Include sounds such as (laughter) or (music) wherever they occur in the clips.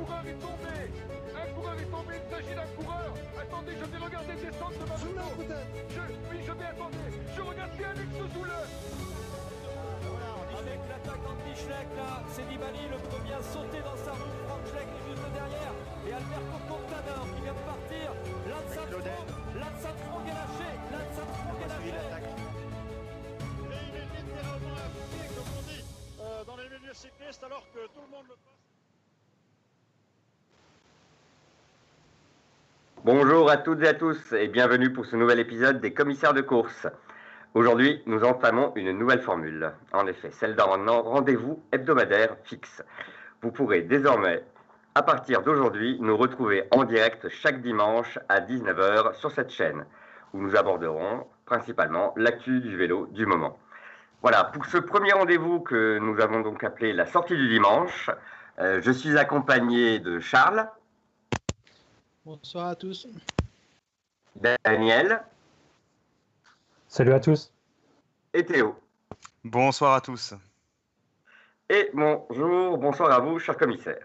coureur est tombé. Un coureur est tombé. Il s'agit d'un coureur. Attendez, je vais regarder descendre de ma moto. Je, oui, je vais attendre. Je regarde bien Alex Zoule. Avec l'attaque d'Anti-Schleck, là, c'est Nibali le premier à sauter dans sa roue. Franck Schleck est juste derrière. Et Alberto Contador qui vient de partir. Lance Armstrong, Lance Armstrong est lâché. Lance Armstrong est lâché. Et il est littéralement pied, comme on dit, euh, dans les milieux cyclistes, alors que tout le monde le passe. Bonjour à toutes et à tous et bienvenue pour ce nouvel épisode des commissaires de course. Aujourd'hui, nous entamons une nouvelle formule, en effet, celle d'un rendez-vous hebdomadaire fixe. Vous pourrez désormais, à partir d'aujourd'hui, nous retrouver en direct chaque dimanche à 19h sur cette chaîne, où nous aborderons principalement l'actu du vélo du moment. Voilà, pour ce premier rendez-vous que nous avons donc appelé la sortie du dimanche, euh, je suis accompagné de Charles, Bonsoir à tous. Daniel Salut à tous. et Théo. Bonsoir à tous. Et bonjour, bonsoir à vous, cher commissaire.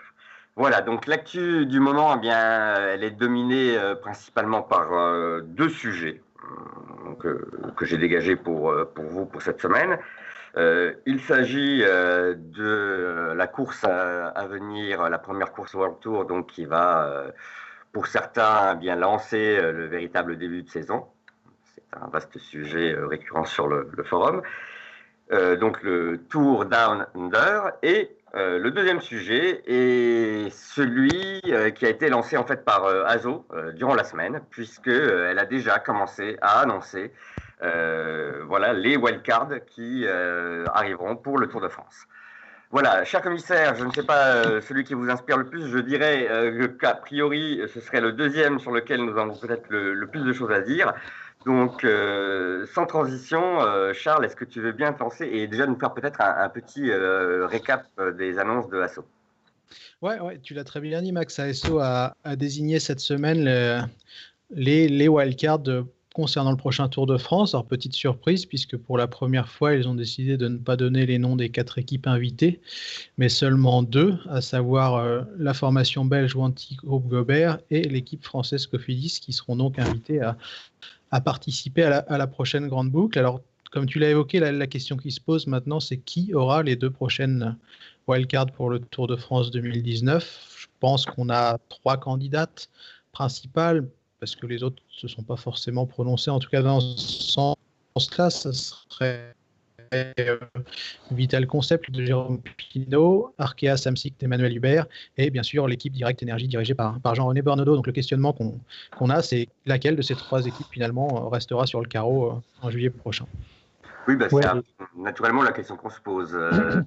Voilà, donc l'actu du moment, eh bien, elle est dominée euh, principalement par euh, deux sujets euh, donc, euh, que j'ai dégagés pour, euh, pour vous pour cette semaine. Euh, il s'agit euh, de la course à, à venir, la première course World Tour, donc qui va, euh, pour certains, bien lancer euh, le véritable début de saison. C'est un vaste sujet euh, récurrent sur le, forum. Euh, donc le Tour Down Under et le deuxième sujet est celui qui a été lancé en fait par Azo durant la semaine, puisque euh, elle a déjà commencé à annoncer voilà les wildcards qui arriveront pour le Tour de France. Voilà, cher commissaire, je ne sais pas euh, celui qui vous inspire le plus, je dirais euh, qu'a priori ce serait le deuxième sur lequel nous avons peut-être le, plus de choses à dire. Donc, euh, sans transition, euh, Charles, est-ce que tu veux bien te lancer et déjà nous faire peut-être un, petit récap des annonces de Asso? Ouais, ouais, tu l'as très bien dit, Max. ASO a, désigné cette semaine le- les, les wildcards concernant le prochain Tour de France. Alors, petite surprise, puisque pour la première fois, ils ont décidé de ne pas donner les noms des quatre équipes invitées, mais seulement deux, à savoir euh, la formation belge Wanty Groupe Gobert et l'équipe française Cofidis, qui seront donc invités à, participer à la, à la prochaine grande boucle. Alors, comme tu l'as évoqué, la, la question qui se pose maintenant, c'est qui aura les deux prochaines wildcards pour le Tour de France 2019. Je pense qu'on a trois candidates principales, parce que les autres ne se sont pas forcément prononcés. En tout cas, dans ce sens-là, ce serait euh, Vital Concept de Jérôme Pinault, Arkea Samsic d'Emmanuel Hubert, et bien sûr l'équipe Direct Énergie dirigée par, par Jean-René Bernaudot. Donc le questionnement qu'on qu'on a, c'est laquelle de ces trois équipes finalement restera sur le carreau euh, en juillet prochain? Oui, bah, Ouais. c'est un- naturellement la question qu'on se pose. (clears throat) euh,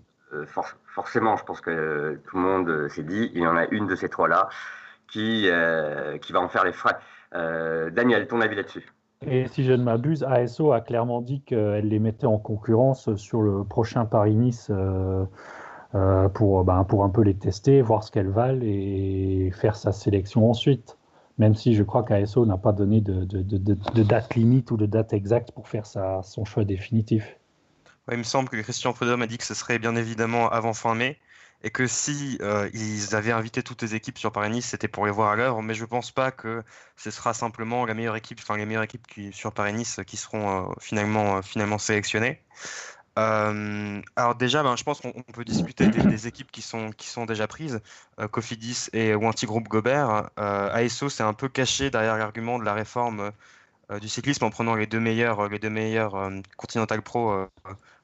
for- forcément, je pense que tout le monde s'est dit, il y en a une de ces trois-là qui, euh, qui va en faire les frais. Euh, Daniel, ton avis là-dessus Et si je ne m'abuse, ASO a clairement dit qu'elle les mettait en concurrence sur le prochain Paris-Nice euh, euh, pour, ben, pour un peu les tester, voir ce qu'elles valent et faire sa sélection ensuite. Même si je crois qu'ASO n'a pas donné de, de- de- de- de date limite ou de date exacte pour faire sa, son choix définitif. Ouais, il me semble que Christian Prudhomme a dit que ce serait bien évidemment avant fin mai et que si euh, ils avaient invité toutes les équipes sur Paris-Nice, c'était pour les voir à l'œuvre. Mais je pense pas que ce sera simplement la meilleure équipe, enfin les meilleures équipes qui, sur Paris-Nice qui seront euh, finalement euh, finalement sélectionnées. Alors déjà, ben, je pense qu'on on peut discuter des, équipes qui sont, qui sont déjà prises, Cofidis et Wanty Group Gobert. ASO s'est un peu caché derrière l'argument de la réforme du cyclisme en prenant les deux meilleurs, les deux meilleurs Continental Pro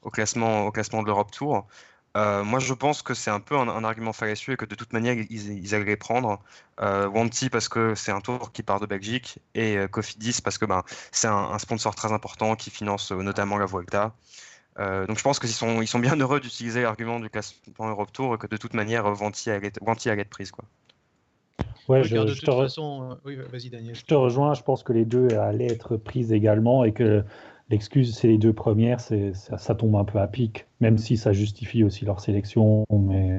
au classement, au classement de l'Europe Tour. Euh, moi, je pense que c'est un peu un, un argument fallacieux et que de toute manière, ils, ils allaient les prendre. Euh, Wanty parce que c'est un tour qui part de Belgique et euh, Cofidis parce que ben, c'est un, un sponsor très important qui finance euh, notamment la Vuelta. Euh, donc je pense qu'ils sont, ils sont bien heureux d'utiliser l'argument du classement Europe Tour et que de toute manière, Wanty allait être, Wanty allait être prise. Quoi. Ouais, Oui, je, te re- façon, oui, je te rejoins, je pense que les deux allaient être prises également et que l'excuse, c'est les deux premières, ça, ça tombe un peu à pic, même si ça justifie aussi leur sélection. Mais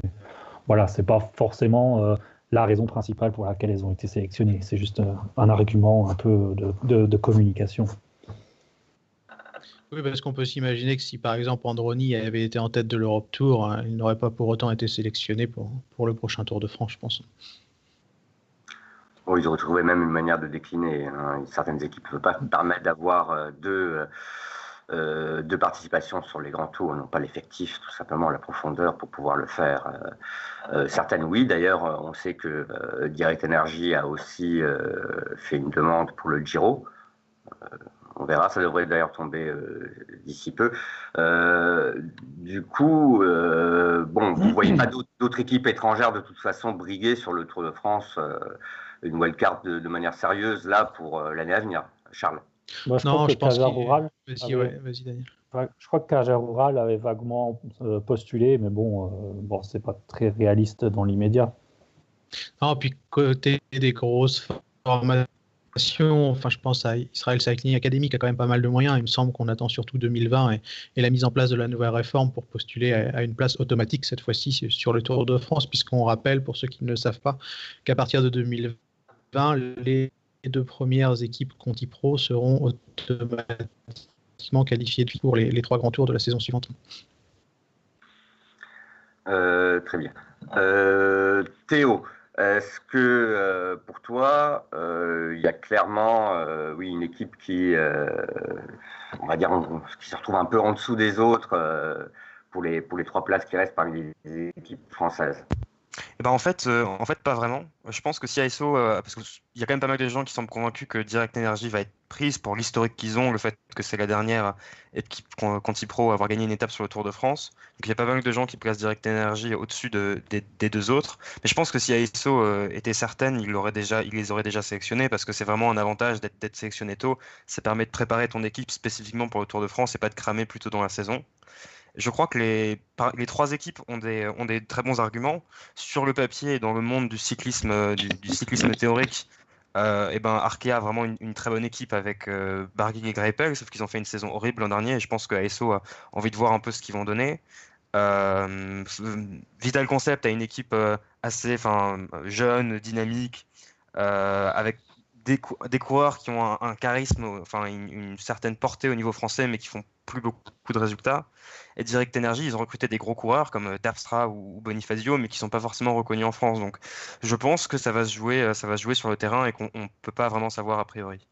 voilà, c'est pas forcément euh, la raison principale pour laquelle elles ont été sélectionnées. C'est juste euh, un argument un peu de communication. Oui, parce qu'on peut s'imaginer que si par exemple Androni avait été en tête de l'Europe Tour, hein, il n'aurait pas pour autant été sélectionné pour, pour le prochain Tour de France, je pense. Ils auraient trouvé même une manière de décliner. Hein. Certaines équipes ne peuvent pas permettre d'avoir euh, deux, euh, deux participations sur les grands tours, non pas l'effectif, tout simplement la profondeur pour pouvoir le faire. Euh, certaines, oui. D'ailleurs, on sait que Direct Energy a aussi fait une demande pour le Giro. on verra, ça devrait d'ailleurs tomber d'ici peu. du coup, bon, vous ne voyez pas d'autres équipes étrangères de toute façon briguer sur le Tour de France une wildcard de, de manière sérieuse là pour euh, l'année à venir. Charles Moi, je Non, je que pense Rural Vas-y, Ah ouais, vas-y, Daniel. Je crois que Caja Rural avait vaguement euh, postulé, mais bon, euh, bon c'est pas très réaliste dans l'immédiat. Non, puis côté des grosses formations, enfin, je pense à Israel Cycling Academy qui a quand même pas mal de moyens. Il me semble qu'on attend surtout 2020 et, et la mise en place de la nouvelle réforme pour postuler à, à une place automatique cette fois-ci sur le Tour de France, puisqu'on rappelle, pour ceux qui ne le savent pas, qu'à partir de 2020, les deux premières équipes Conti Pro seront automatiquement qualifiées pour les, les trois grands tours de la saison suivante. Euh, Très bien. Euh, Théo, est-ce que euh, pour toi, il y a clairement oui, une équipe qui, on va dire, qui se retrouve un peu en dessous des autres pour, les, pour les trois places qui restent parmi les équipes françaises? Eh ben en fait, euh, en fait, pas vraiment. Je pense que si ASO, euh, parce qu'il y a quand même pas mal de gens qui semblent convaincus que Direct Energy va être prise pour l'historique qu'ils ont, le fait que c'est la dernière équipe con- Conti Pro à avoir gagné une étape sur le Tour de France. Donc il y a pas mal de gens qui placent Direct Energy au-dessus de, des, deux autres. Mais je pense que si ASO euh, était certaine, il, déjà, il les aurait déjà sélectionnés parce que c'est vraiment un avantage d'être sélectionné tôt. Ça permet de préparer ton équipe spécifiquement pour le Tour de France et pas de cramer plus tôt dans la saison. Je crois que les, trois équipes ont des, très bons arguments. Sur le papier et dans le monde du cyclisme, euh, théorique, euh, et ben Arkea a vraiment une, très bonne équipe avec euh, Barguil et Greipel, sauf qu'ils ont fait une saison horrible l'an dernier et je pense que ASO a envie de voir un peu ce qu'ils vont donner. Euh, Vital Concept a une équipe euh, assez jeune, dynamique, avec des, cou- des coureurs qui ont un, charisme, enfin une, certaine portée au niveau français, mais qui font plus beaucoup de résultats. Et Direct Energy, ils ont recruté des gros coureurs comme euh, Terpstra ou, Bonifacio, mais qui sont pas forcément reconnus en France. Donc, je pense que ça va se jouer, euh, ça va jouer sur le terrain et qu'on on peut pas vraiment savoir a priori.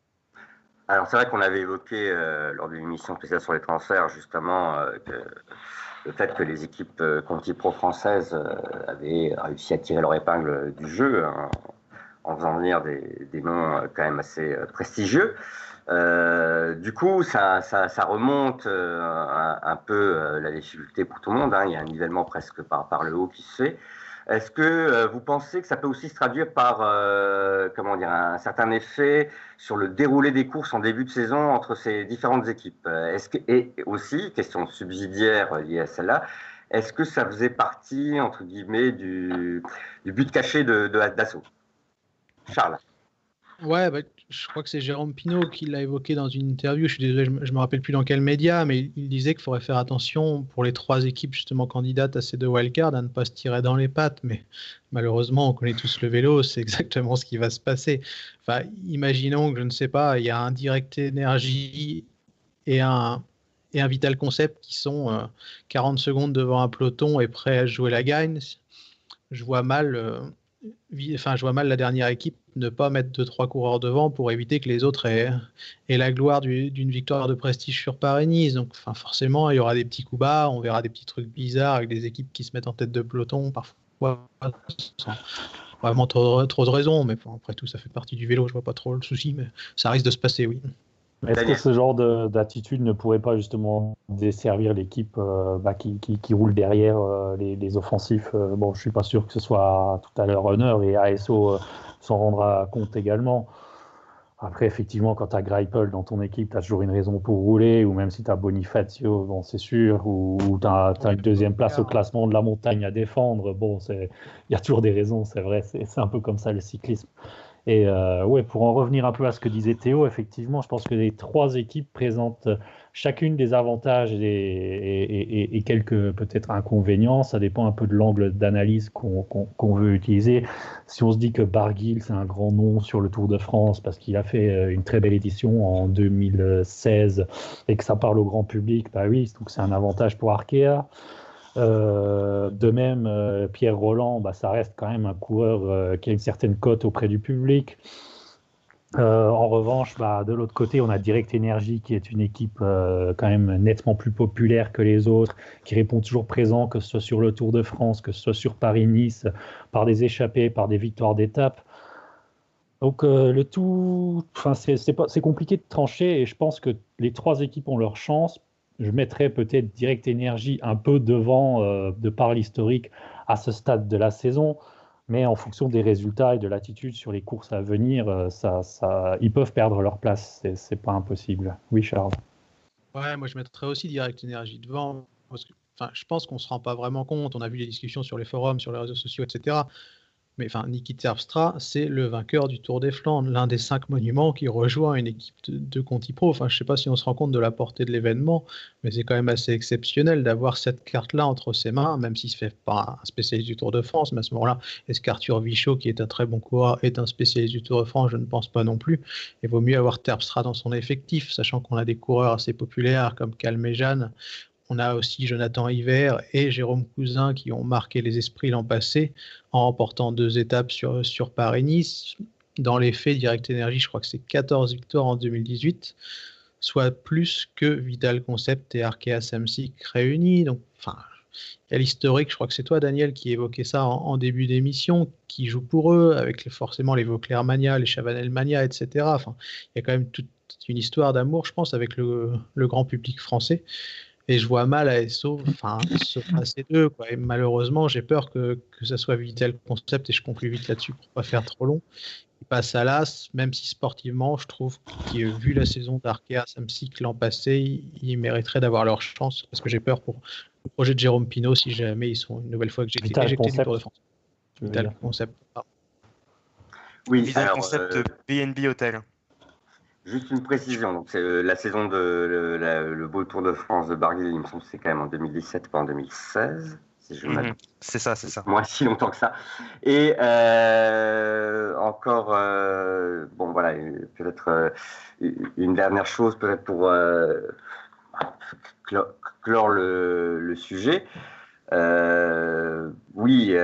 Alors c'est vrai qu'on avait évoqué euh, lors de l'émission spéciale sur les transferts justement euh, le fait que les équipes euh, Conti Pro françaises euh, avaient réussi à tirer leur épingle du jeu hein, en faisant venir des, des noms euh, quand même assez euh, prestigieux. Euh, du coup, ça, remonte un, peu la difficulté pour tout le monde. hein. Il y a un nivellement presque par, le haut qui se fait. Est-ce que vous pensez que ça peut aussi se traduire par comment dire un certain effet sur le déroulé des courses en début de saison entre ces différentes équipes? Est-ce que et aussi question subsidiaire liée à celle-là, est-ce que ça faisait partie entre guillemets du, du but caché de, de d'assaut? Charles. Ouais, bah, je crois que c'est Jérôme Pinault qui l'a évoqué dans une interview. Je suis désolé, je je me rappelle plus dans quel média, mais il, disait qu'il faudrait faire attention pour les trois équipes justement candidates à ces deux wildcards à ne pas se tirer dans les pattes. Mais malheureusement, on connaît tous le vélo, (laughs) c'est exactement ce qui va se passer. Enfin, imaginons que je ne sais pas, il y a un Direct Energy et un Vital Concept qui sont euh, 40 secondes devant un peloton et prêts à jouer la gagne. Je vois mal. euh, enfin, je vois mal la dernière équipe ne pas mettre deux trois coureurs devant pour éviter que les autres aient, la gloire du- d'une victoire de prestige sur Paris-Nice. Donc, forcément, il y aura des petits coups bas, on verra des petits trucs bizarres avec des équipes qui se mettent en tête de peloton parfois vraiment trop, de raisons. Mais après tout, ça fait partie du vélo, je vois pas trop le souci, mais ça risque de se passer, oui. Est-ce que ce genre de- d'attitude ne pourrait pas justement desservir l'équipe euh, bah, qui, qui- qui roule derrière euh, les, les offensifs euh, Bon, je suis pas sûr que ce soit tout à leur honneur et ASO euh, s'en rendra compte également. Après, effectivement, quand tu as Greipel dans ton équipe, tu as toujours une raison pour rouler, ou même si tu as Bonifacio, bon, c'est sûr, ou, tu as, une deuxième place au classement de la montagne à défendre. Bon, il y a toujours des raisons, c'est vrai, c'est un peu comme ça le cyclisme. Et euh, ouais, pour en revenir un peu à ce que disait Théo, effectivement, je pense que les trois équipes présentent chacune des avantages et, quelques peut-être inconvénients. Ça dépend un peu de l'angle d'analyse qu'on veut utiliser. Si on se dit que Barguil, c'est un grand nom sur le Tour de France parce qu'il a fait euh, une très belle édition en 2016 et que ça parle au grand public, bah oui, donc c'est un avantage pour Arkea. Euh, de même, euh, Pierre Roland, bah, ça reste quand même un coureur qui a une certaine cote auprès du public. Euh, en revanche, bah, de l'autre côté, on a Direct Energy qui est une équipe euh, quand même nettement plus populaire que les autres, qui répond toujours présent, que ce soit sur le Tour de France, que ce soit sur Paris-Nice, par des échappées, par des victoires d'étape. Donc euh, le tout, c'est compliqué de trancher et je pense que les trois équipes ont leur chance. Je mettrais peut-être Direct Energy un peu devant de par l'historique à ce stade de la saison. Mais en fonction des résultats et de l'attitude sur les courses à venir, euh, ça, ça, ils peuvent perdre leur place. C'est pas impossible. Oui, Charles. Ouais, moi je mettrais aussi Direct Énergie devant. Parce que, enfin, je pense qu'on se rend pas vraiment compte. On a vu les discussions sur les forums, sur les réseaux sociaux, etc mais enfin, Niki Terpstra, c'est le vainqueur du Tour des Flandres, l'un des cinq monuments qui rejoint une équipe de, Conti Pro. Enfin, je ne sais pas si on se rend compte de la portée de l'événement, mais c'est quand même assez exceptionnel d'avoir cette carte-là entre ses mains, même s'il ne fait pas un spécialiste du Tour de France. Mais à ce moment-là, est-ce qu'Arthur Vichot, qui est un très bon coureur, est un spécialiste du Tour de France? Je ne pense pas non plus. Il vaut mieux avoir Terpstra dans son effectif, sachant qu'on a des coureurs assez populaires comme Calmejane on a aussi Jonathan Hiver et Jérôme Cousin qui ont marqué les esprits l'an passé en remportant deux étapes sur, sur Paris-Nice. Dans les faits, Direct Energy, je crois que c'est 14 victoires en 2018, soit plus que Vital Concept et Arkea Samsic réunis. Donc, enfin, il y a l'historique, je crois que c'est toi, Daniel, qui évoquait ça en, début d'émission, qui joue pour eux, avec forcément les Vauclair Mania, les Chavanel Mania, etc. Enfin, il y a quand même toute une histoire d'amour, je pense, avec le grand public français. Et je vois mal ASO enfin, se passer d'eux. Et malheureusement, j'ai peur que, que ça soit vite le concept et je conclue vite là-dessus pour pas faire trop long. Il passe à l'As, même si sportivement, je trouve qu'il vu la saison d'Arkea Samsic l'an passé, il, mériterait d'avoir leur chance parce que j'ai peur pour le projet de Jérôme Pinault si jamais ils sont une nouvelle fois que j'ai éjectés du Tour de France. Vital Concept. Oui, Vital Concept BNB euh, Hotel. Juste une précision, donc c'est euh, la saison de le, beau Tour de France de Barguil, il me semble que c'est quand même en 2017, pas en 2016. Si je mhm. c'est ça, c'est ça. Moins si longtemps que ça. Et euh, encore, euh, bon voilà, peut-être une dernière chose, peut-être pour clore, le, le, sujet. oui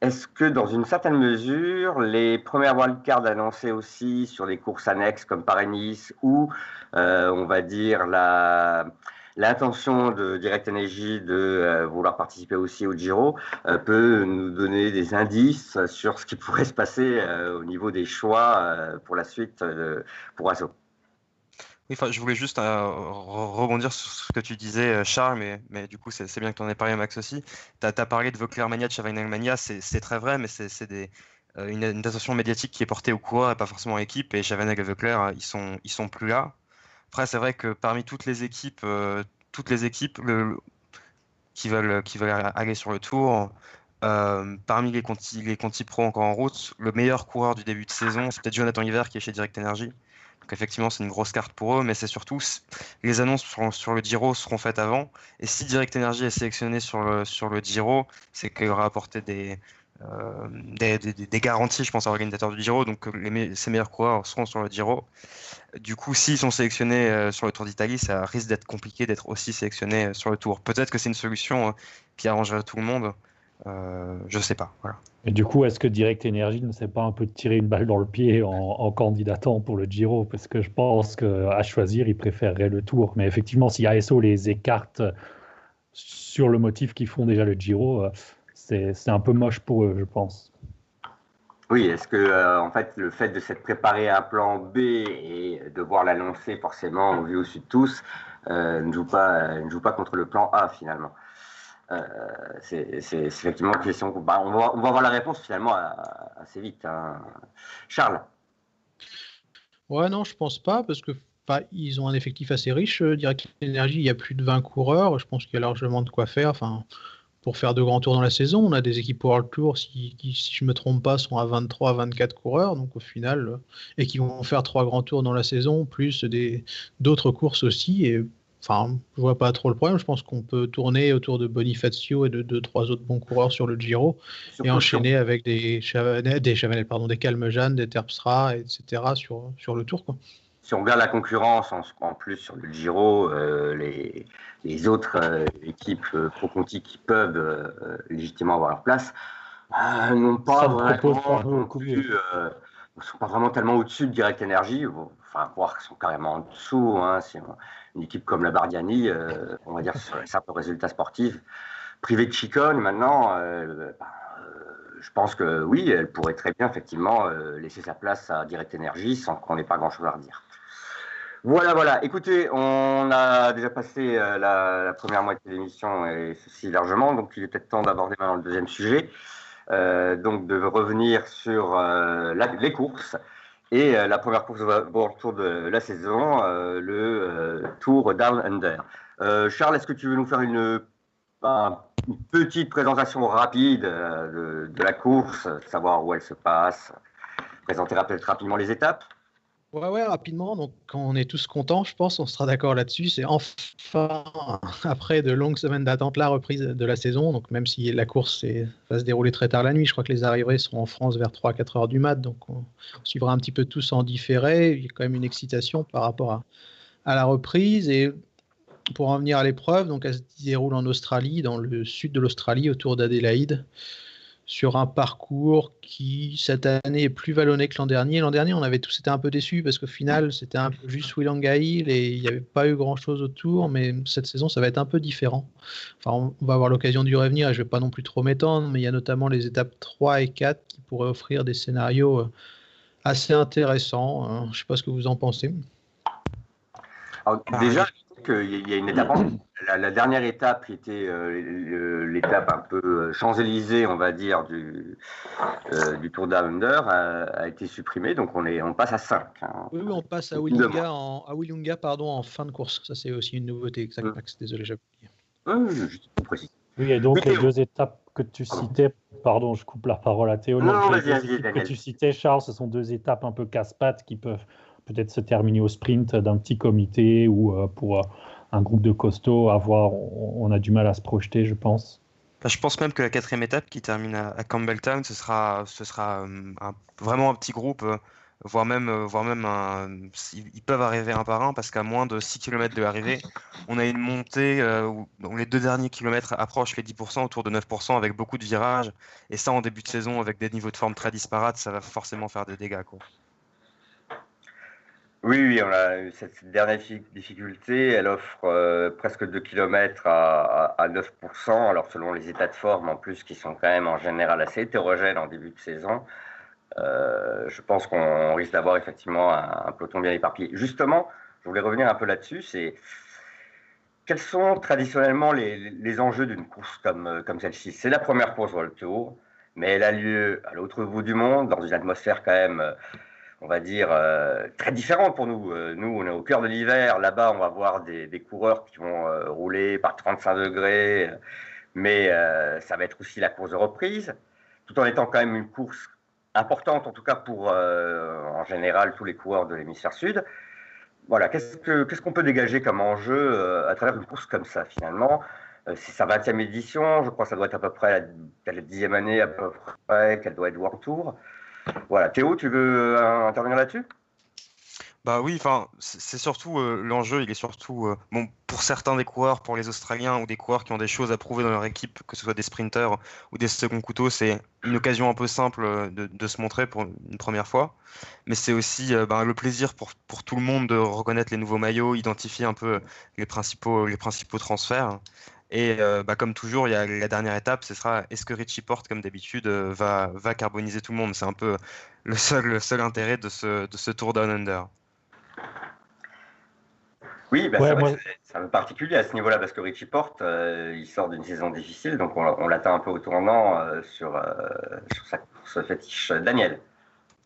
est-ce que dans une certaine mesure, les premières wildcards annoncées aussi sur les courses annexes comme Paris-Nice ou, euh, on va dire, l'intention de Direct Energy de euh, vouloir participer aussi au Giro euh, peut nous donner des indices sur ce qui pourrait se passer au niveau des choix pour la suite pour Asso je voulais juste euh, rebondir sur ce que tu disais, euh, Charles, mais, du coup, c'est bien que tu en aies parlé, Max aussi. Tu as, parlé de Vauclair Mania, de Mania, c'est très vrai, mais c'est euh, une, une, attention médiatique qui est portée au coureur et pas forcément à l'équipe. Et Chavanel et Vauclair, ils sont, sont plus là. Après, c'est vrai que parmi toutes les équipes, toutes les équipes qui, veulent, qui veulent aller sur le tour, parmi les Conti, les Conti Pro encore en route, le meilleur coureur du début de saison, c'est peut-être Jonathan Hiver qui est chez Direct Energy. Donc effectivement, c'est une grosse carte pour eux, mais c'est surtout les annonces sur, le Giro seront faites avant. Et si Direct Energy est sélectionné sur le, sur le Giro, c'est qu'il aura apporté des, euh, des, garanties, je pense, à l'organisateur du Giro. Donc les, meilleurs coureurs seront sur le Giro. Du coup, s'ils sont sélectionnés euh, sur le Tour d'Italie, ça risque d'être compliqué d'être aussi sélectionnés euh, sur le Tour. Peut-être que c'est une solution qui arrangerait tout le monde. Euh, je sais pas. Voilà. Et du coup, est-ce que Direct Energy ne sait pas un peu tirer une balle dans le pied en, candidatant pour le Giro? Parce que je pense qu'à choisir, ils préféreraient le Tour. Mais effectivement, si ASO les écarte sur le motif qu'ils font déjà le Giro, euh, c'est un peu moche pour eux, je pense. Oui, est-ce que euh, en fait le fait de s'être préparé à un plan B et de voir l'annoncer forcément au vu au de tous ne, joue pas, ne joue pas contre le plan A finalement? Euh, c'est effectivement une question. Bah, on, va, la réponse finalement assez vite. Hein. Charles? Ouais, non, je pense pas, parce que ils ont un effectif assez riche. Euh, Direct Energy, il y a plus de 20 coureurs. Je pense qu'il y a largement de quoi faire. Pour faire de grands tours dans la saison, on a des équipes World Tour qui, si je me trompe pas, sont à 23, 24 coureurs. Donc au final, euh, et qui vont faire trois grands tours dans la saison, plus d'autres courses aussi. Enfin, je vois pas trop le problème. Je pense qu'on peut tourner autour de Bonifacio et de deux, trois autres bons coureurs sur le Giro et enchaîner avec des, des Chavanel, pardon, des Calmejeanne, des Terpstra, etc. sur, sur le tour. Quoi. Si on regarde la concurrence en, plus sur le Giro, euh, les, les, autres euh, équipes euh, Pro Conti qui peuvent légitimement avoir leur place n'ont pas vraiment plus, sont pas vraiment tellement au-dessus de Direct Energy, enfin, voire sont carrément en dessous. Hein, une équipe comme la Bardiani, euh, on va dire sur les simples résultats sportifs, privée de Chicone maintenant, euh, euh, je pense que oui, elle pourrait très bien effectivement laisser sa place à Direct Energy sans qu'on n'ait pas grand-chose à redire. Voilà, voilà. Écoutez, on a déjà passé la, première moitié de l'émission et ceci largement, donc il est peut-être temps d'aborder maintenant le deuxième sujet. Donc de revenir sur les courses. Et euh, la première course au tour de la saison, euh, le euh, Tour Down Under. Charles, est-ce que tu veux nous faire une, petite présentation rapide de, la course, savoir où elle se passe, présenter rapidement les étapes? Ouais, ouais, rapidement. Donc, quand on est tous contents, je pense, on sera d'accord là-dessus. C'est enfin, (laughs) après de longues semaines d'attente, la reprise de la saison. Donc, même si la course va se dérouler très tard la nuit, je crois que les arrivées seront en France vers 3-4 heures du mat. Donc, on, suivra un petit peu tous en différé. Il y a quand même une excitation par rapport à, à la reprise. Et pour en venir à l'épreuve, donc, elle se déroule en Australie, dans le sud de l'Australie, autour d'Adélaïde sur un parcours qui cette année est plus vallonné que l'an dernier. L'an dernier, on avait tous été un peu déçus parce qu'au final, c'était un peu juste Willanga Hill et il n'y avait pas eu grand chose autour. Mais cette saison, ça va être un peu différent. Enfin, on va avoir l'occasion d'y revenir et je ne vais pas non plus trop m'étendre, mais il y a notamment les étapes 3 et 4 qui pourraient offrir des scénarios euh, assez intéressants. Hein. Je ne sais pas ce que vous en pensez. déjà, il y a une étape. La, dernière étape qui était euh, l'étape un peu euh, Champs-Élysées, on va dire, du, euh, du Tour d'Under a, été supprimée. Donc on, est, on passe à 5. Hein. Oui, on passe à Willunga, en, à pardon, en fin de course. Ça, c'est aussi une nouveauté. Exact, mmh. Désolé, j'ai oublié. Juste précis. Oui, et donc les deux étapes que tu citais, pardon, je coupe la parole à Théo. Non, les que tu citais, Charles, ce sont deux étapes un peu casse-pattes qui peuvent peut-être se terminer au sprint d'un petit comité ou euh, pour euh, un groupe de costauds, avoir, on, a du mal à se projeter, je pense. Bah, je pense même que la quatrième étape qui termine à, Campbelltown, ce sera, ce sera euh, vraiment un petit groupe, voire même, voire même ils peuvent arriver un par un parce qu'à moins de 6 km de l'arrivée, on a une montée où les deux derniers kilomètres approchent les 10%, autour de 9%, avec beaucoup de virages. Et ça, en début de saison, avec des niveaux de forme très disparates, ça va forcément faire des dégâts. Quoi. Oui, oui, on a cette, dernière difficulté, elle offre euh, presque 2 km à, 9%, alors selon les états de forme en plus qui sont quand même en général assez hétérogènes en début de saison, euh, je pense qu'on risque d'avoir effectivement un, peloton bien éparpillé. Justement, je voulais revenir un peu là-dessus, c'est quels sont traditionnellement les, enjeux d'une course comme, comme celle-ci? C'est la première course World Tour, mais elle a lieu à l'autre bout du monde, dans une atmosphère quand même on va dire, euh, très différente pour nous. Euh, nous, on est au cœur de l'hiver. Là-bas, on va voir des, coureurs qui vont euh, rouler par 35 degrés. Mais ça va être aussi la course de reprise, tout en étant quand même une course importante, en tout cas pour, en général, tous les coureurs de l'hémisphère sud. Voilà, qu'est-ce qu'on peut dégager comme enjeu à travers une course comme ça, finalement? C'est sa 20e édition, je crois que ça doit être à peu près la, la dixième année à peu près qu'elle doit être World Tour. Voilà, Théo, tu veux euh, intervenir là-dessus? Bah oui, enfin, c'est surtout euh, l'enjeu, il est surtout euh, bon pour certains des coureurs, pour les Australiens ou des coureurs qui ont des choses à prouver dans leur équipe, que ce soit des sprinters ou des second couteaux, c'est une occasion un peu simple de, se montrer pour une première fois. Mais c'est aussi bah, le plaisir pour, pour tout le monde de reconnaître les nouveaux maillots, identifier un peu les principaux, les principaux transferts. Et euh, bah, comme toujours, il y a la dernière étape, ce sera est-ce que Richie Porte, comme d'habitude, euh, va, va carboniser tout le monde? C'est un peu le seul, le seul intérêt de ce, de ce Tour Down Under. Oui, bah, c'est un peu particulier à ce niveau-là parce que Richie Porte, euh, il sort d'une saison difficile, donc on, l'attend un peu au tournant sur, sur sa course fétiche. Daniel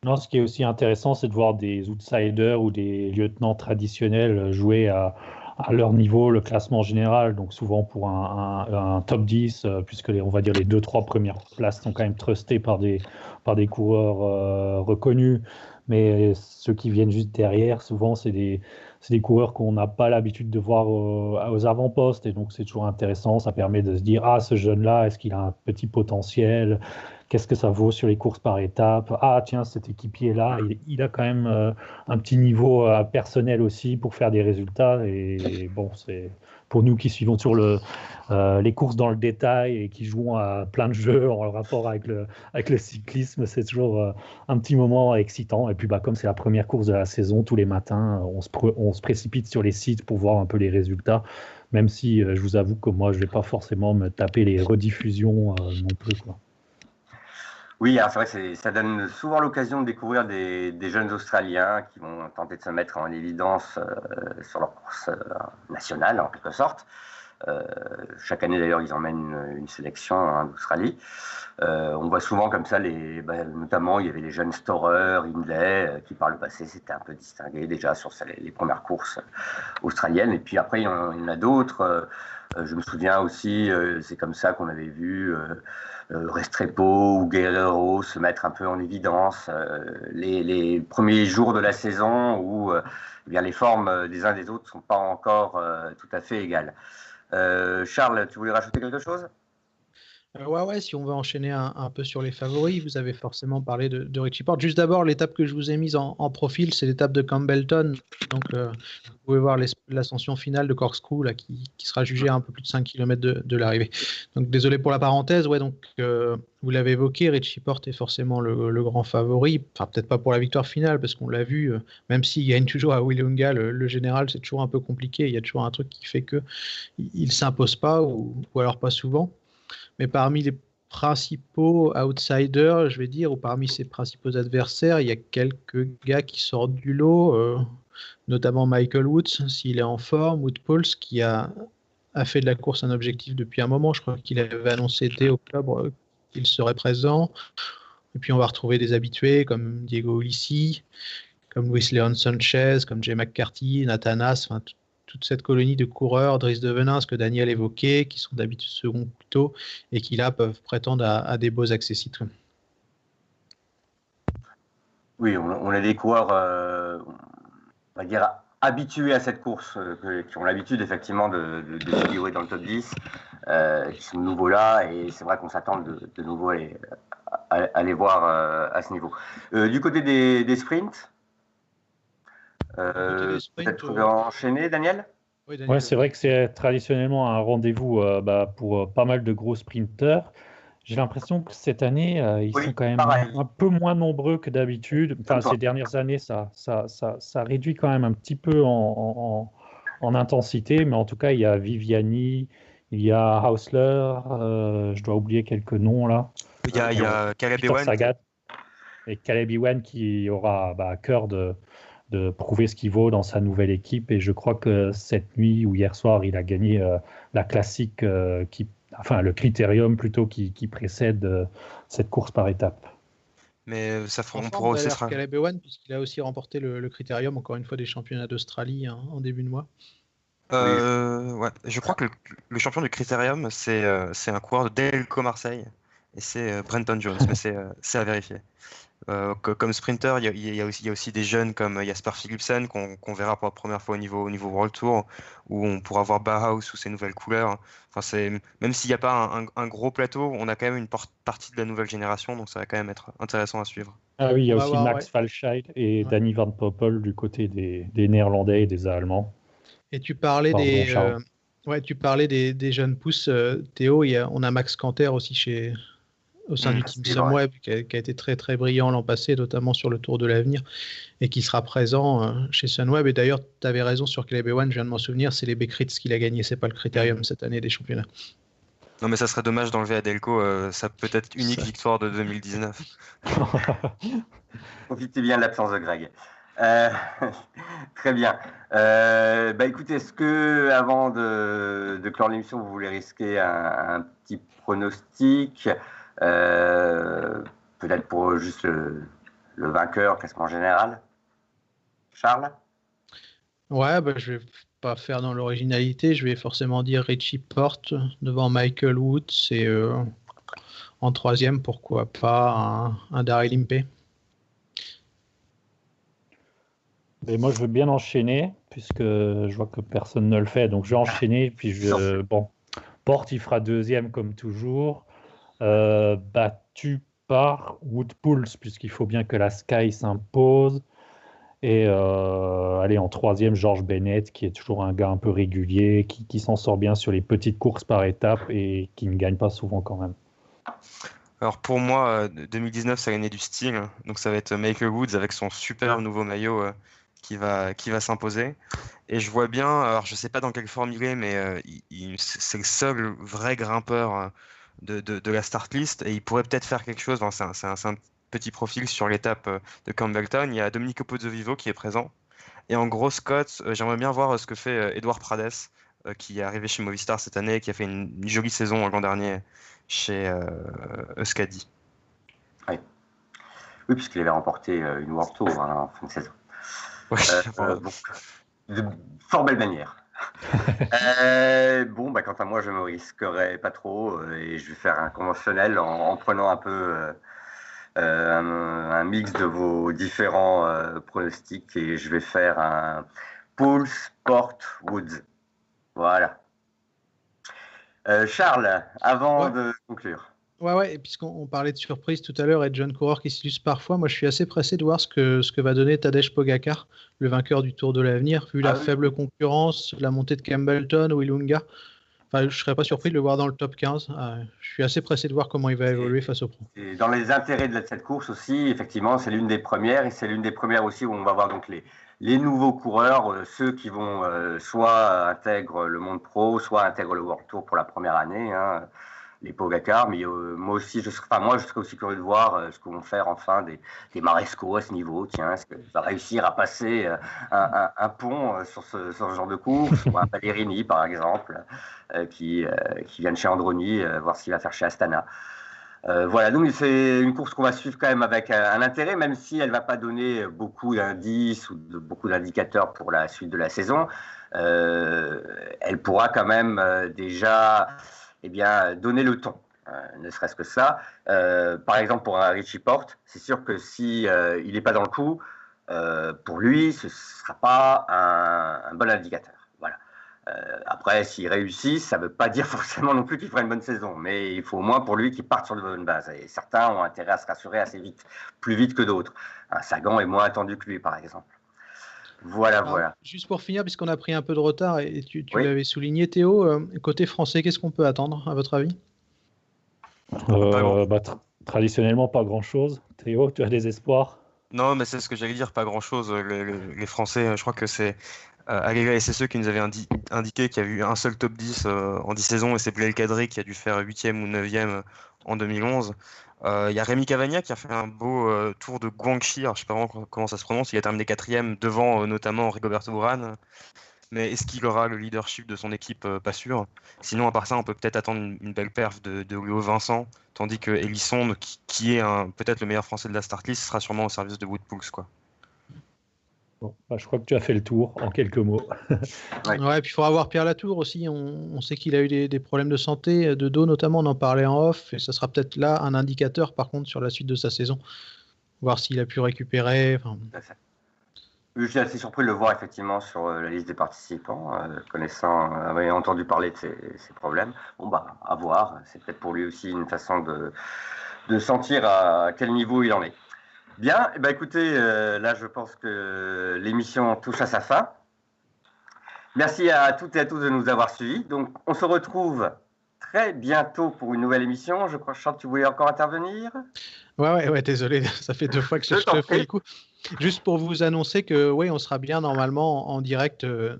non, ce qui est aussi intéressant, c'est de voir des outsiders ou des lieutenants traditionnels jouer à, à leur niveau le classement général, donc souvent pour un, top 10, euh, puisque les, on va dire les deux, trois premières places sont quand même trustées par des, par des coureurs euh, reconnus. Mais ceux qui viennent juste derrière, souvent, c'est des, des coureurs qu'on n'a pas l'habitude de voir aux avant-postes. Et donc, c'est toujours intéressant. Ça permet de se dire Ah, ce jeune-là, est-ce qu'il a un petit potentiel? Qu'est-ce que ça vaut sur les courses par étapes? Ah, tiens, cet équipier-là, il, a quand même euh, un petit niveau euh, personnel aussi pour faire des résultats. Et, bon, c'est pour nous qui suivons le, euh, les courses dans le détail et qui jouons à plein de jeux en rapport avec le, cyclisme, c'est toujours un petit moment excitant. Et puis, bah, comme c'est la première course de la saison, tous les matins, on se, précipite sur les sites pour voir un peu les résultats. Même si je vous avoue que moi, je ne vais pas forcément me taper les rediffusions non plus. Quoi. Oui, c'est vrai ça donne souvent l'occasion de découvrir des, jeunes Australiens qui vont tenter de se mettre en évidence sur leur course nationale, en quelque sorte. Euh, chaque année d'ailleurs, ils emmènent une, sélection en Australie. Euh, on voit souvent comme ça, bah, notamment il y avait les jeunes Storer, Hindley, euh, qui par le passé s'étaient un peu distingués déjà sur les, premières courses australiennes. Et puis après, il y en, a d'autres. je me souviens aussi, c'est comme ça qu'on avait vu Restrepo ou Guerrero se mettre un peu en évidence les, les, premiers jours de la saison où eh bien, les formes des uns des autres ne sont pas encore tout à fait égales. Euh, Charles, tu voulais rajouter quelque chose? Euh, ouais, ouais, si on veut enchaîner un, peu sur les favoris, vous avez forcément parlé de, de Richie Porte. Juste d'abord, l'étape que je vous ai mise en, profil, c'est l'étape de Campbellton. Donc, euh, vous pouvez voir l'ascension finale de Corkscrew là, qui, sera jugée à un peu plus de 5 km de, l'arrivée. Donc, désolé pour la parenthèse. Ouais, donc, euh, vous l'avez évoqué, Richie Porte est forcément le, grand favori. Enfin, peut-être pas pour la victoire finale, parce qu'on l'a vu, même s'il gagne toujours à Willunga, le, général, c'est toujours un peu compliqué. Il y a toujours un truc qui fait qu'il ne s'impose pas, ou alors pas souvent. Mais parmi les principaux outsiders, je vais dire, ou parmi ses principaux adversaires, il y a quelques gars qui sortent du lot, euh, notamment Michael Woods, s'il est en forme, Wood Pauls, qui a, a, fait de la course un objectif depuis un moment. Je crois qu'il avait annoncé dès octobre qu'il serait présent. Et puis on va retrouver des habitués comme Diego Ulissi, comme Luis Leon Sanchez, comme Jay McCarthy, Nathanas, enfin toute cette colonie de coureurs, Driss de Venin, ce que Daniel évoquait, qui sont d'habitude second plutôt, et qui là peuvent prétendre à, des beaux accessites. Oui, on, a des coureurs, euh, on va dire, habitués à cette course, euh, qui ont l'habitude effectivement de, de, figurer dans le top 10, euh, qui sont nouveaux là, et c'est vrai qu'on s'attend de, nouveau à les, voir à ce niveau. du côté des sprints, euh, Peut-être enchaîner, Daniel? Oui, ouais, c'est vrai que c'est traditionnellement un rendez-vous euh, bah, pour euh, pas mal de gros sprinteurs. J'ai l'impression que cette année, ils sont quand même un peu moins nombreux que d'habitude. Enfin, ces dernières années, ça, ça, ça, ça, réduit quand même un petit peu en, en, intensité. Mais en tout cas, il y a Viviani, il y a Hausler, je dois oublier quelques noms là. Il y a, il y a Caleb Ewan. Et Caleb Ewan qui aura bah, à cœur de, de prouver ce qu'il vaut dans sa nouvelle équipe. Et je crois que cette nuit ou hier soir, il a gagné euh, la classique, euh, qui, enfin le critérium plutôt qui, précède euh, cette course par étape. Mais ça fera, pourra aussi sera... Caleb Ewan, puisqu'il a aussi remporté le, critérium, encore une fois, des championnats d'Australie hein, en début de mois. ouais. Je crois que le, champion du critérium, c'est un coureur de Delco Marseille. Et c'est Brenton Jones, mais c'est à vérifier. Euh, comme sprinter, il y, a, aussi, des jeunes comme Jasper Philipsen qu'on verra pour la première fois au niveau, au niveau World Tour, où on pourra voir Bauhaus sous ses nouvelles couleurs. Enfin, même s'il n'y a pas un, gros plateau, on a quand même une partie de la nouvelle génération, donc ça va quand même être intéressant à suivre. Ah oui, il y a aussi Max Falscheid et Danny Van Poppel du côté des, Néerlandais et des Allemands. Et tu parlais des, euh, ouais, tu parlais des, jeunes pousses, euh, Théo. on a Max Canter aussi chez, au sein du mmh, team Sunweb, qui, a, été très très brillant l'an passé, notamment sur le Tour de l'avenir, et qui sera présent euh, chez Sunweb. Et d'ailleurs, tu avais raison sur Caleb One, je viens de m'en souvenir, c'est les Beckrits qu'il a gagné, c'est pas le critérium mmh. cette année des championnats. Non, mais ça serait dommage d'enlever à Delco euh, sa peut-être unique victoire de 2019. (laughs) Profitez bien de l'absence de Greg. Euh, (laughs) très bien. bah écoutez, est-ce que avant de, de clore l'émission, vous voulez risquer un, un petit pronostic? euh, peut-être pour juste le, vainqueur, classement général? Charles? Ouais, bah, je vais pas faire dans l'originalité. Je vais forcément dire Richie Porte devant Michael Woods et euh, en troisième, pourquoi pas un, un Daryl Impey. Mais moi, je veux bien enchaîner, puisque je vois que personne ne le fait. Donc, je vais enchaîner. Puis, je, bon, Porte, il fera deuxième comme toujours. Euh, battu par Woodpools, puisqu'il faut bien que la Sky s'impose. Et euh, allez, en troisième, George Bennett, qui est toujours un gars un peu régulier, qui, qui s'en sort bien sur les petites courses par étapes et qui ne gagne pas souvent quand même. Alors pour moi, 2019, ça a gagné du style. Donc ça va être Michael Woods avec son super nouveau maillot qui va, qui va s'imposer. Et je vois bien, alors je sais pas dans quelle forme il est, mais euh, c'est le seul vrai grimpeur euh, de, de, la start list et il pourrait peut-être faire quelque chose. C'est un, un, petit profil sur l'étape euh, de Campbellton. Il y a Domenico Pozzovivo qui est présent. Et en gros, Scott, j'aimerais bien voir ce que fait Edouard Prades, qui est arrivé chez Movistar cette année et qui a fait une, jolie saison l'an dernier chez Euskadi. Oui, oui puisqu'il avait remporté une World Tour hein, en fin de saison. Euh, de fort belle manière. (laughs) Euh, bon, bah, quant à moi, je me risquerai pas trop euh, et je vais faire un conventionnel en, prenant un peu un, mix de vos différents pronostics et je vais faire un Paul Sport Woods. Voilà. Charles, avant de conclure. Ouais, ouais, et puisqu'on parlait de surprise tout à l'heure et de jeunes coureurs qui s'illustrent parfois, moi je suis assez pressé de voir ce que, ce que va donner Tadej Pogacar, le vainqueur du Tour de l'Avenir, vu la ah faible concurrence, la montée de Campbellton ou Ilunga. Enfin, je serais pas surpris de le voir dans le top 15. Ah, je suis assez pressé de voir comment il va évoluer face au pro. Et dans les intérêts de cette course aussi, effectivement, c'est l'une des premières et c'est l'une des premières aussi où on va voir donc les, les nouveaux coureurs, euh, ceux qui vont euh, soit intègrent le monde pro, soit intègrent le World Tour pour la première année. Hein les Pogacar, mais euh, moi aussi, je serais, moi, je serais aussi curieux de voir euh, ce que vont faire enfin des, des Maresco à ce niveau. Tiens, est-ce qu'il va réussir à passer euh, un, pont sur ce, genre de course, (laughs) ou un Ballerini, par exemple, qui, qui vient de chez Androni, voir ce qu'il va faire chez Astana. voilà, donc c'est une course qu'on va suivre quand même avec un, intérêt, même si elle ne va pas donner beaucoup d'indices ou beaucoup d'indicateurs pour la suite de la saison. elle pourra quand même déjà eh bien, donner le ton. Euh, ne serait-ce que ça. Euh, par exemple, pour un Richie Porte, c'est sûr que si euh, n'est pas dans le coup, pour lui, ce ne sera pas un, bon indicateur. Voilà. après, s'il réussit, ça ne veut pas dire (laughs) forcément non plus qu'il fera une bonne saison, mais il faut au moins pour lui qu'il parte sur de bonnes bases. Et certains ont intérêt à se rassurer assez vite, plus vite que d'autres. Un Sagan est moins attendu que lui, par exemple. Voilà, voilà. Juste pour finir, puisqu'on a pris un peu de retard et tu, l'avais souligné, Théo, euh, côté français, qu'est-ce qu'on peut attendre, à votre avis? Euh, bah, Traditionnellement, pas grand-chose. Théo, tu as des espoirs? Non, mais c'est ce que j'allais dire, pas grand-chose. Les, Français, je crois que c'est euh, et c'est ceux qui nous avaient indiqué qu'il y a eu un seul top 10 euh, en 10 saisons, et c'est Blaise Cadré qui a dû faire 8e ou 9e en 2011. Euh, il y a Rémi Cavagna qui a fait un beau euh, tour de Guangxi, je sais pas vraiment comment ça se prononce, il a terminé quatrième devant euh, notamment Rigoberto Urán. Mais est-ce qu'il aura le leadership de son équipe Pas sûr. Sinon, à part ça, on peut peut-être attendre une, belle perf de, de Léo Vincent, tandis que Elisson, qui, est peut-être le meilleur français de la start list, sera sûrement au service de Woodpools. Quoi. Bah, je crois que tu as fait le tour en quelques mots. (laughs) ouais, puis il faudra voir Pierre Latour aussi. On, sait qu'il a eu des, problèmes de santé, de dos notamment, on en parlait en off, et ça sera peut-être là un indicateur par contre sur la suite de sa saison. Voir s'il a pu récupérer. Je suis assez surpris de le voir effectivement sur euh, la liste des participants, euh, connaissant, euh, avait entendu parler de ses, problèmes. Bon, bah, à voir. C'est peut-être pour lui aussi une façon de, de sentir à quel niveau il en est. Bien, eh ben, écoutez, euh, là je pense que l'émission touche à sa fin. Merci à toutes et à tous de nous avoir suivis. Donc on se retrouve très bientôt pour une nouvelle émission. Je crois, que tu voulais encore intervenir? Ouais, ouais, ouais, désolé, (laughs) ça fait deux fois que je, te fais le coup. Juste pour vous annoncer que oui, on sera bien normalement en direct euh,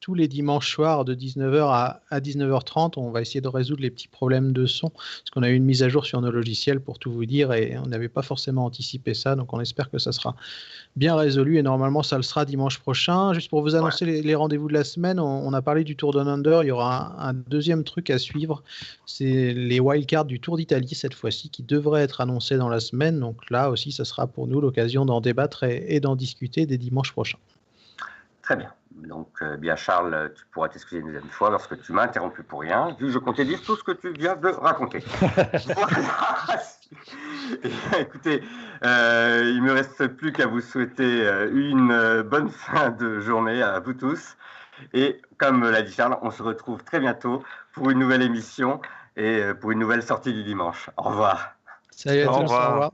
tous les dimanches soirs de 19h à, 19h30. On va essayer de résoudre les petits problèmes de son, parce qu'on a eu une mise à jour sur nos logiciels pour tout vous dire et on n'avait pas forcément anticipé ça. Donc on espère que ça sera bien résolu et normalement ça le sera dimanche prochain. Juste pour vous annoncer les, rendez-vous de la semaine, on, a parlé du Tour de Under. Il y aura un, deuxième truc à suivre. C'est les wildcards du Tour d'Italie cette fois-ci qui devraient être annoncés dans la semaine. Donc là aussi, ça sera pour nous l'occasion d'en débattre et d'en discuter dès dimanche prochain. Très bien. Donc, euh, bien Charles, tu pourras t'excuser une deuxième fois lorsque tu m'as interrompu pour rien, vu que je comptais dire tout ce que tu viens de raconter. (laughs) (laughs) Écoutez, euh, il me reste plus qu'à vous souhaiter euh, une bonne fin de journée à vous tous. Et comme l'a dit Charles, on se retrouve très bientôt pour une nouvelle émission et pour une nouvelle sortie du dimanche. Au revoir. Salut à tous. Au revoir.